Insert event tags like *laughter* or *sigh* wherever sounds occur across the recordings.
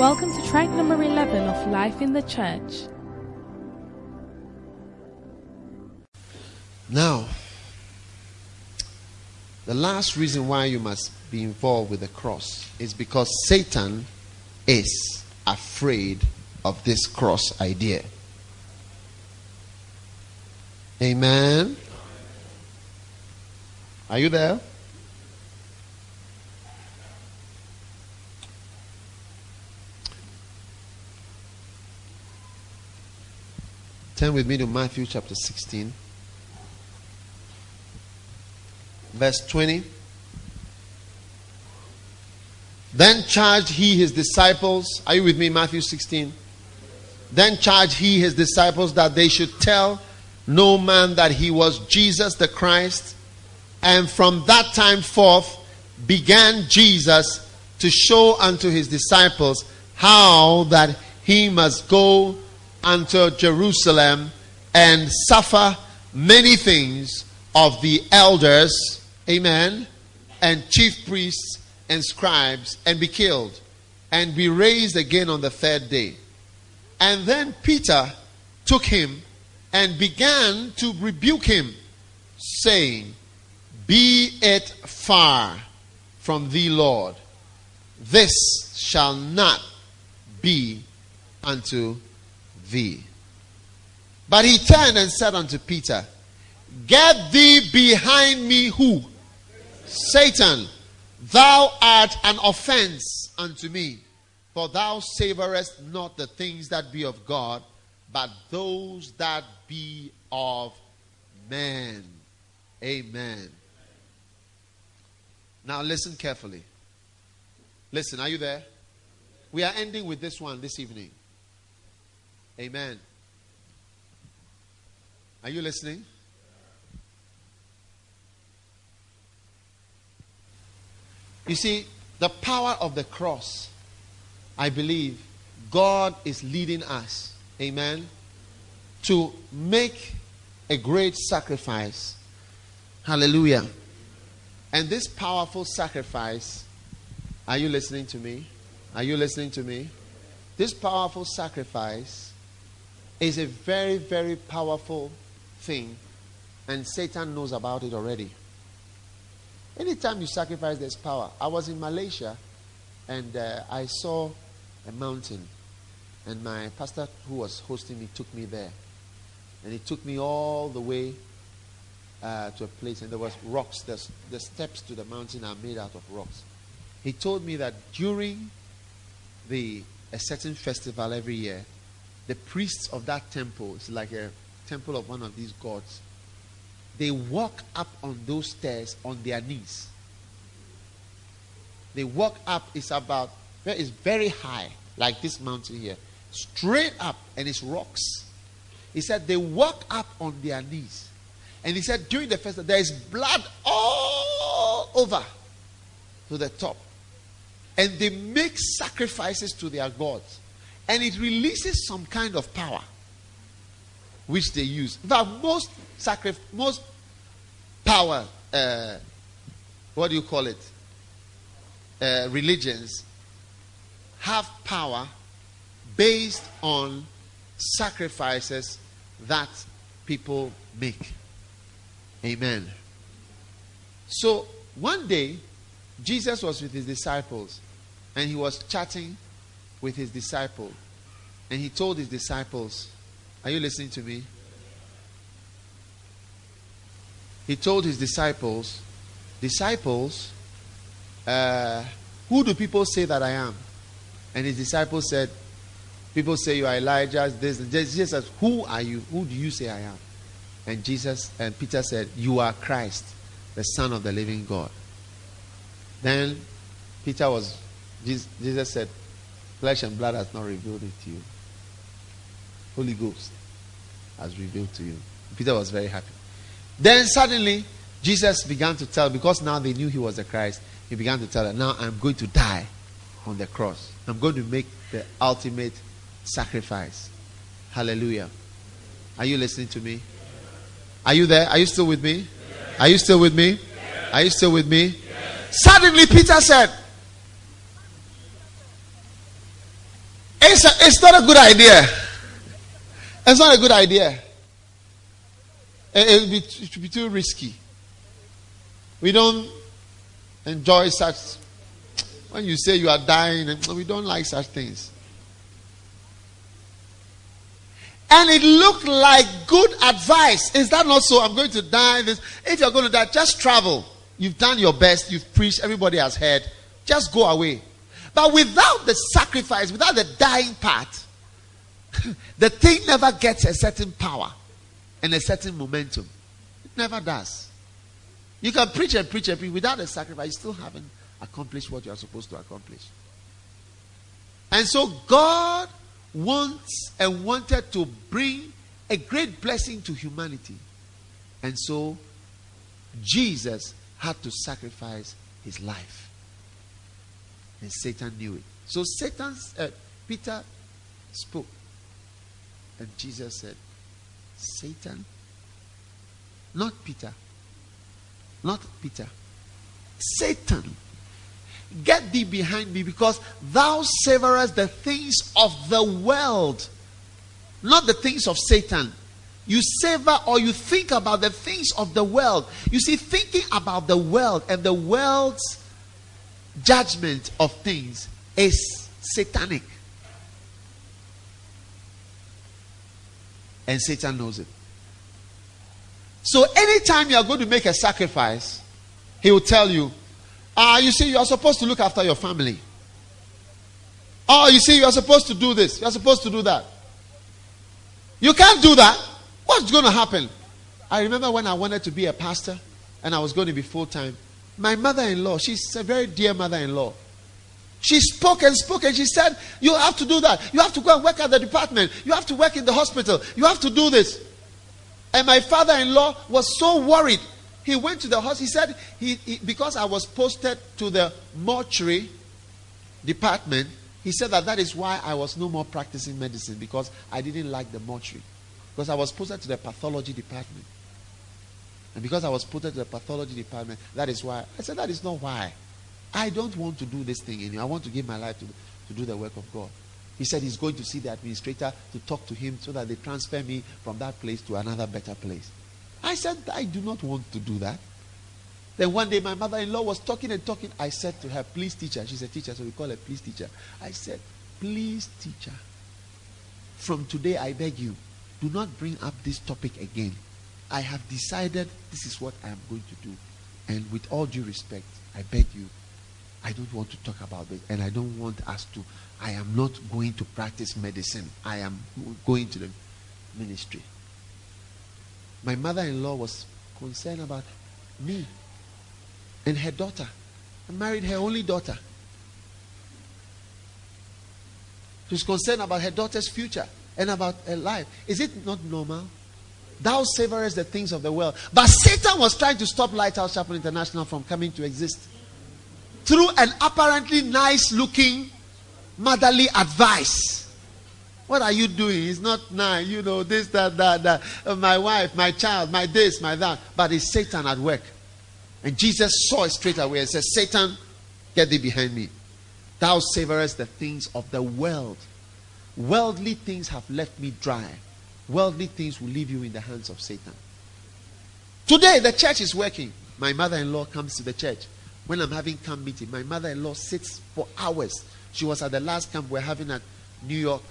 Welcome to track number 11 of Life in the Church. Now, the last reason why you must be involved with the cross is because Satan is afraid of this cross idea. Amen. Are you there? Turn with me to Matthew chapter 16, verse 20. Then charged he his disciples. Are you with me? Matthew 16. Then charged he his disciples that they should tell no man that he was Jesus the Christ. And from that time forth began Jesus to show unto his disciples how that he must go unto Jerusalem and suffer many things of the elders, amen, and chief priests and scribes, and be killed, and be raised again on the third day. And then Peter took him and began to rebuke him, saying, Be it far from thee, Lord. This shall not be unto thee. But he turned and said unto Peter, Get thee behind me, who? Satan, thou art an offense unto me, for thou savorest not the things that be of God, but those that be of men. Amen. Now listen carefully. Listen, are you there? We are ending with this one this evening. Amen. Are you listening? You see, the power of the cross, I believe God is leading us, amen, to make a great sacrifice. Hallelujah. And this powerful sacrifice, are you listening to me? Are you listening to me? This powerful sacrifice is a very, very powerful thing, and Satan knows about it already. Anytime you sacrifice, there's power. I was in Malaysia and uh, I saw a mountain, and my pastor who was hosting me took me there. And he took me all the way uh, to a place, and there was rocks. The, the steps to the mountain are made out of rocks. He told me that during the a certain festival every year, the priests of that temple, it's like a temple of one of these gods, they walk up on those stairs on their knees. They walk up, it's about, it's very high, like this mountain here, straight up, and it's rocks. He said they walk up on their knees. And he said during the festival, there is blood all over to the top. And they make sacrifices to their gods and it releases some kind of power which they use. In fact, most sacrif- most power, uh, what do you call it? Uh, religions have power based on sacrifices that people make. Amen. So one day, Jesus was with his disciples and he was chatting with his disciple. And he told his disciples, Are you listening to me? He told his disciples, Disciples, uh, who do people say that I am? And his disciples said, People say you are Elijah, this and Jesus Who are you? Who do you say I am? And Jesus and Peter said, You are Christ, the Son of the living God. Then Peter was Jesus said, Flesh and blood has not revealed it to you. Holy Ghost has revealed to you. Peter was very happy. Then suddenly, Jesus began to tell, because now they knew he was the Christ, he began to tell them, Now I'm going to die on the cross. I'm going to make the ultimate sacrifice. Hallelujah. Are you listening to me? Are you there? Are you still with me? Are you still with me? Are you still with me? Suddenly, Peter said, It's, not a good idea. It's not a good idea. It, would be, it would be too risky. We don't enjoy such. When you say you are dying, we don't like such things. And it looked like good advice. Is that not so? I'm going to die. This. If you're going to die, just travel. You've done your best. You've preached. Everybody has heard. Just go away. But without the sacrifice, without the dying part, *laughs* the thing never gets a certain power and a certain momentum. It never does. You can preach and preach and preach without a sacrifice, you still haven't accomplished what you are supposed to accomplish. And so God wants and wanted to bring a great blessing to humanity. And so Jesus had to sacrifice his life. And Satan knew it. So Satan, uh, Peter spoke. And Jesus said, Satan, not Peter, not Peter, Satan Get thee behind me, because thou savorest the things of the world, not the things of Satan. You savor or you think about the things of the world. You see, thinking about the world and the world's judgment of things is satanic. And Satan knows it. So, anytime you are going to make a sacrifice, he will tell you, Ah, you see, you are supposed to look after your family. Oh, you see, you are supposed to do this. You are supposed to do that. You can't do that. What's going to happen? I remember when I wanted to be a pastor and I was going to be full time. My mother in law, she's a very dear mother in law. She spoke and spoke and she said, You have to do that. You have to go and work at the department. You have to work in the hospital. You have to do this. And my father in law was so worried he went to the house. He said, he, he, because I was posted to the mortuary department, he said that that is why I was no more practicing medicine because I didn't like the mortuary. Because I was posted to the pathology department. And because I was posted to the pathology department, that is why. I said, that is not why. I don't want to do this thing anymore. I want to give my life to, to do the work of God. He said he's going to see the administrator to talk to him so that they transfer me from that place to another better place. I said, I do not want to do that. Then one day my mother in law was talking and talking. I said to her, Please, teacher. She's a teacher, so we call her please, teacher. I said, Please, teacher. From today, I beg you, do not bring up this topic again. I have decided this is what I am going to do. And with all due respect, I beg you, I don't want to talk about this. And I don't want us to. I am not going to practice medicine. I am going to the ministry my mother in law was concerned about me and her daughter. I married her only daughter. She was concerned about her daughter's future and about her life. Is it not normal? Thou savorest the things of the world. But Satan was trying to stop Lighthouse Chapel International from coming to exist through an apparently nice looking motherly advice. What are you doing? It's not nice, you know, this, that, that, that. Uh, my wife, my child, my this, my that. But it's Satan at work. And Jesus saw it straight away and said, Satan, get thee behind me. Thou savorest the things of the world. Worldly things have left me dry. Worldly things will leave you in the hands of Satan. Today, the church is working. My mother in law comes to the church. When I'm having camp meeting, my mother in law sits for hours. She was at the last camp we're having at New York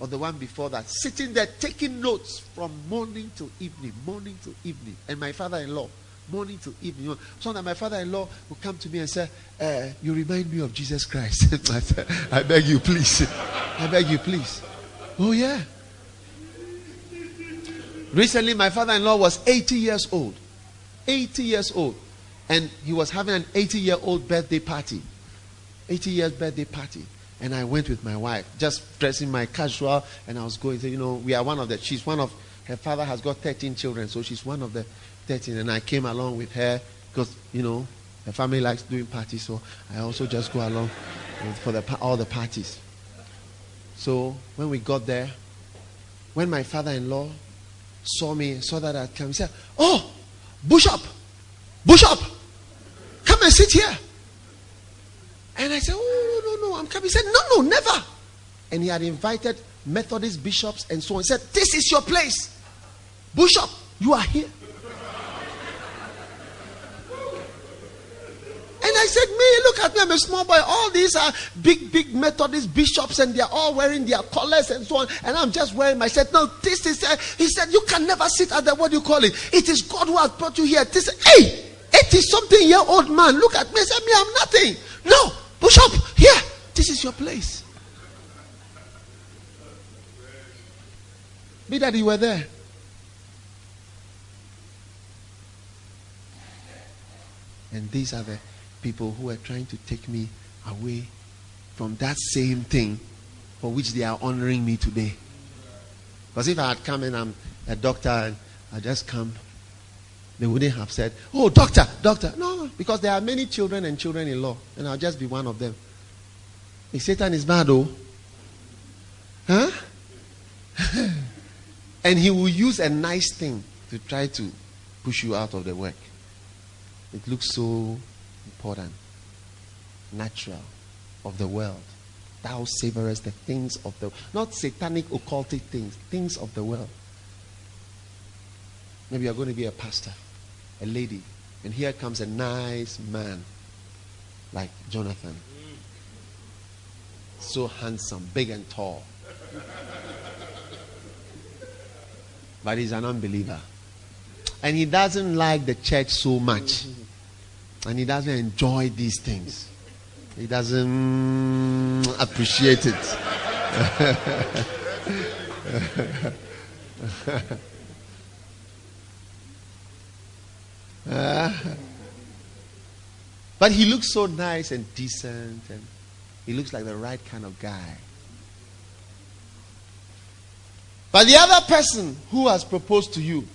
or the one before that, sitting there taking notes from morning to evening, morning to evening. And my father in law, morning to evening. So that my father in law would come to me and say, uh, You remind me of Jesus Christ. *laughs* I beg you, please. I beg you, please. Oh, yeah. Recently, my father in law was 80 years old. 80 years old. And he was having an 80 year old birthday party. 80 years birthday party. And I went with my wife, just dressing my casual, and I was going. to, you know, we are one of the. She's one of. Her father has got 13 children, so she's one of the 13. And I came along with her because you know her family likes doing parties, so I also just go along for the all the parties. So when we got there, when my father-in-law saw me, saw that I'd come, he said, "Oh, bush up, bush up, come and sit here." And I said, Oh, no, no, no, I'm coming. He said, No, no, never. and he had invited Methodist bishops and so on. He said, This is your place. Bishop, you are here. I said, Me, look at me, I'm a small boy. All these are big, big Methodist bishops, and they're all wearing their collars and so on. And I'm just wearing my set. No, this is, uh, he said, You can never sit at the, what do you call it? It is God who has brought you here. This, hey, 80 something year old man, look at me and say, Me, I'm nothing. No, push up. here, this is your place. Be that you were there. And these are the people who are trying to take me away from that same thing for which they are honoring me today. Because if I had come and I'm a doctor and I just come, they wouldn't have said, Oh, doctor, doctor. No, because there are many children and children in law, and I'll just be one of them. If Satan is bad, oh. Huh? *laughs* and he will use a nice thing to try to push you out of the work. It looks so important, natural, of the world. Thou savorest the things of the not satanic occultic things, things of the world. Maybe you're going to be a pastor, a lady, and here comes a nice man like Jonathan. So handsome, big and tall. But he's an unbeliever. And he doesn't like the church so much. And he doesn't enjoy these things. He doesn't mm, appreciate it. *laughs* but he looks so nice and decent and he looks like the right kind of guy. But the other person who has proposed to you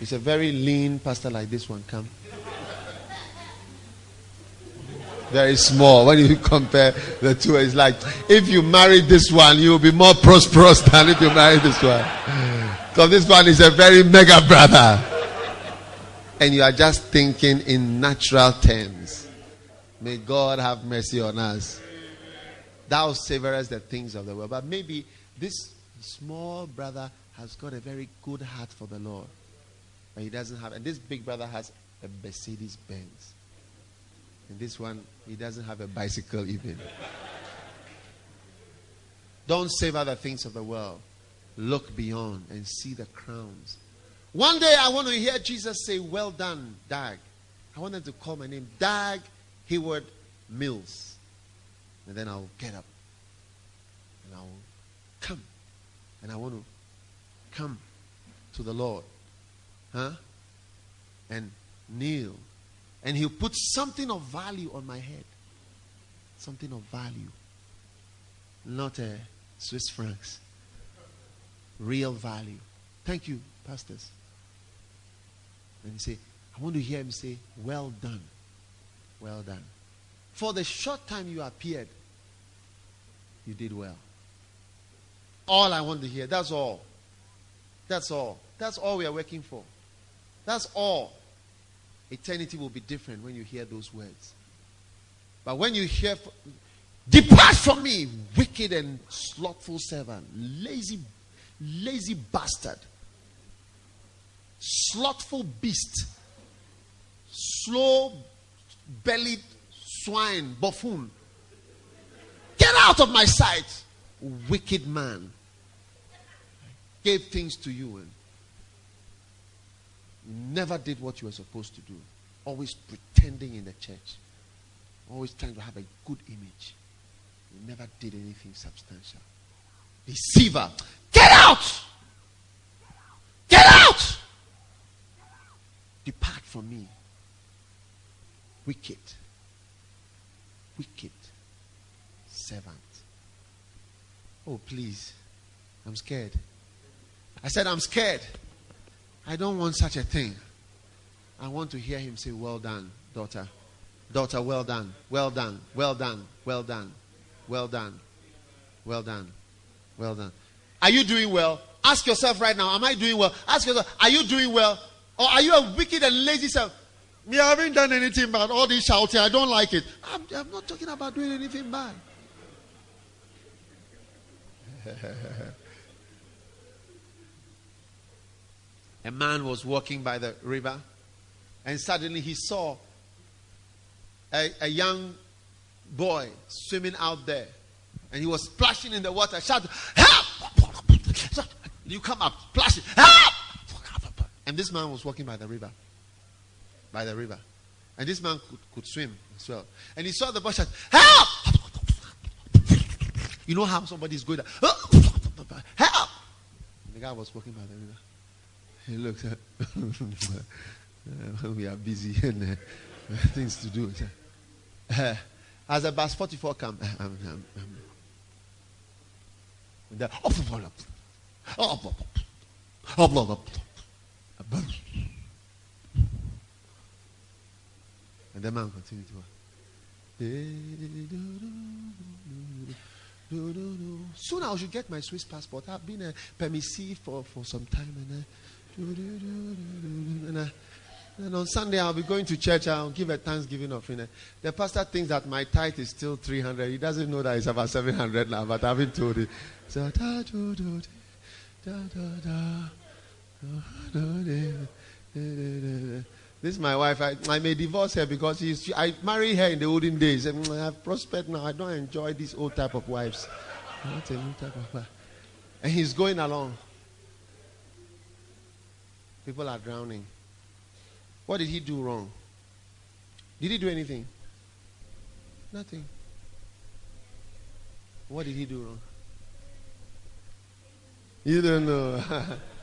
is a very lean pastor like this one. Come. Very small. When you *laughs* compare the two, it's like if you marry this one, you'll be more prosperous *laughs* than if you marry this one. Because this one is a very mega brother. And you are just thinking in natural terms. May God have mercy on us. Thou savorest the things of the world. But maybe this small brother has got a very good heart for the Lord. But he doesn't have, and this big brother has a Mercedes Benz. And this one, he doesn't have a bicycle even. Don't savor the things of the world. Look beyond and see the crowns. One day I want to hear Jesus say, Well done, Dag. I want to call my name Dag Heward Mills. And then I'll get up and I'll come. And I want to come to the Lord. Huh? And kneel and he'll put something of value on my head. Something of value. Not a uh, Swiss francs. Real value. Thank you, pastors. And say, I want to hear him say, Well done. Well done. For the short time you appeared, you did well. All I want to hear. That's all. That's all. That's all we are working for. That's all. Eternity will be different when you hear those words. But when you hear, depart from me, wicked and slothful servant, lazy, lazy bastard, slothful beast, slow bellied swine, buffoon. Get out of my sight, wicked man. Gave things to you and never did what you were supposed to do. Always pretending in the church. Always trying to have a good image. You never did anything substantial. Deceiver. Get out! Get out! Depart from me. Wicked. Wicked. Servant. Oh, please. I'm scared. I said, I'm scared. I don't want such a thing. I want to hear him say, Well done, daughter. Daughter, well done, well done, well done, well done, well done, well done, well done. Are you doing well? Ask yourself right now, Am I doing well? Ask yourself, Are you doing well? Or are you a wicked and lazy self? Me, I haven't done anything bad. All this shouting, I don't like it. I'm, I'm not talking about doing anything bad. *laughs* a man was walking by the river, and suddenly he saw a, a young boy swimming out there, and he was splashing in the water, shouting, Help! You come up, splashing, Help! And this man was walking by the river. By the river. And this man could, could swim as well. And he saw the boy shout, Help! You know how somebody is going, Help! And the guy was walking by the river. He looked at, we are busy and uh, things to do. Uh, as a bus 44 come, um, um, um, and then, and the man continued to Soon I should get my Swiss passport. I've been a permissive for, for some time. And, uh, and, uh, and on Sunday I'll be going to church. I'll give a thanksgiving offering. The pastor thinks that my tithe is still 300. He doesn't know that it's about 700 now, but I've been told it. So, da, do, do, da, da, this is my wife. I, I may divorce her because she's, she, I married her in the olden days. And I've prospered now. I don't enjoy this old type of wives. Not a new type of wife. And he's going along. People are drowning. What did he do wrong? Did he do anything? Nothing. What did he do wrong? You don't know. *laughs*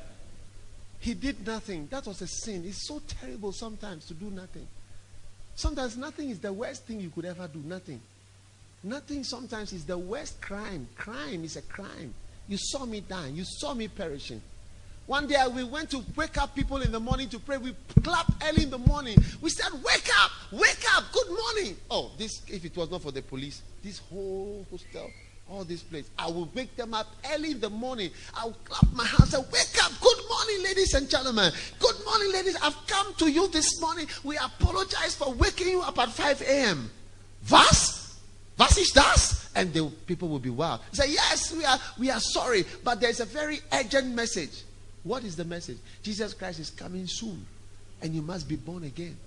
He did nothing. That was a sin. It's so terrible sometimes to do nothing. Sometimes nothing is the worst thing you could ever do. Nothing. Nothing sometimes is the worst crime. Crime is a crime. You saw me dying. You saw me perishing. One day we went to wake up people in the morning to pray. We clapped early in the morning. We said, Wake up! Wake up! Good morning! Oh, this, if it was not for the police, this whole hostel all this place. I will wake them up early in the morning. I will clap my hands and wake up. Good morning, ladies and gentlemen. Good morning, ladies. I've come to you this morning. We apologize for waking you up at 5 a.m. Was? Was is das? And the people will be wild. Say, yes, we are, we are sorry, but there's a very urgent message. What is the message? Jesus Christ is coming soon, and you must be born again.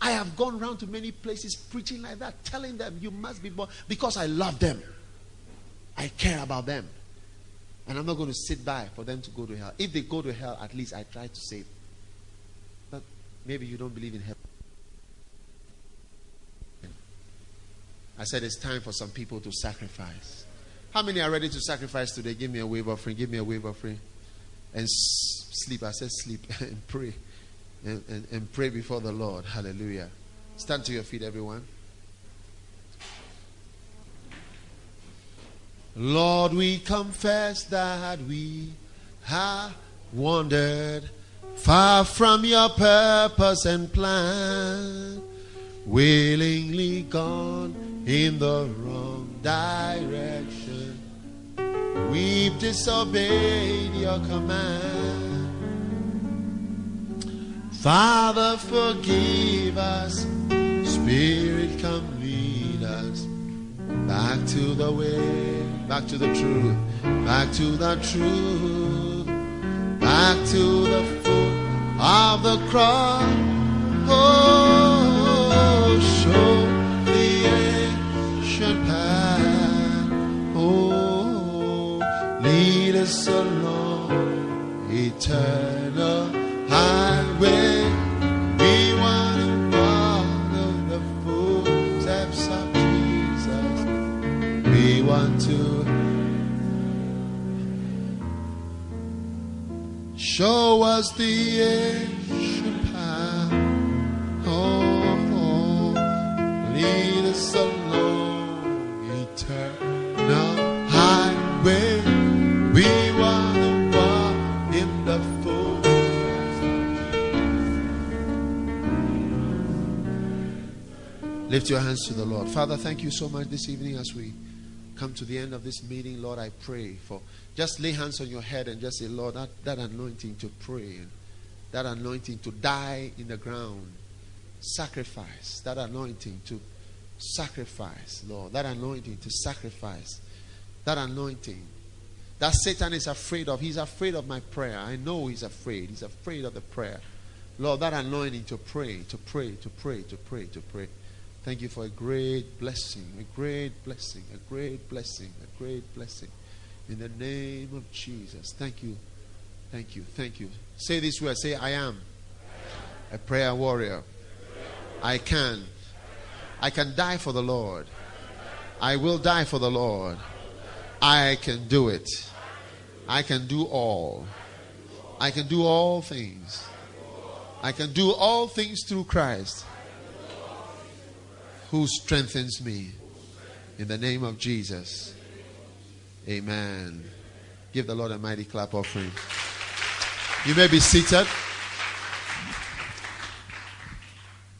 I have gone around to many places preaching like that, telling them you must be born because I love them. I care about them. And I'm not going to sit by for them to go to hell. If they go to hell, at least I try to save. But maybe you don't believe in heaven. I said it's time for some people to sacrifice. How many are ready to sacrifice today? Give me a wave offering. Give me a wave offering. And sleep. I said sleep *laughs* and pray. And, and, and pray before the Lord. Hallelujah. Stand to your feet, everyone. Lord, we confess that we have wandered far from your purpose and plan, willingly gone in the wrong direction. We've disobeyed your command. Father, forgive us. Spirit, come lead us back to the way back to the truth, back to the truth, back to the foot of the cross. Oh, show the ancient path. Oh, lead us along eternal highway. We want to follow the footsteps of Jesus. We want to Show us the ancient path. Oh, oh, lead us along Lift your hands to the Lord. Father, thank you so much this evening as we come to the end of this meeting, Lord, I pray for just lay hands on your head and just say, Lord, that, that anointing to pray, that anointing to die in the ground, sacrifice, that anointing to sacrifice, Lord, that anointing to sacrifice, that anointing that Satan is afraid of. He's afraid of my prayer. I know he's afraid. He's afraid of the prayer. Lord, that anointing to pray, to pray, to pray, to pray, to pray. Thank you for a great blessing, a great blessing, a great blessing, a great blessing. In the name of Jesus. Thank you. Thank you. Thank you. Say this word. Say, I am a prayer warrior. I can. I can die for the Lord. I will die for the Lord. I can do it. I can do all. I can do all things. I can do all things through Christ who strengthens me. In the name of Jesus. Amen. Give the Lord a mighty clap offering. You may be seated.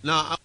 Now,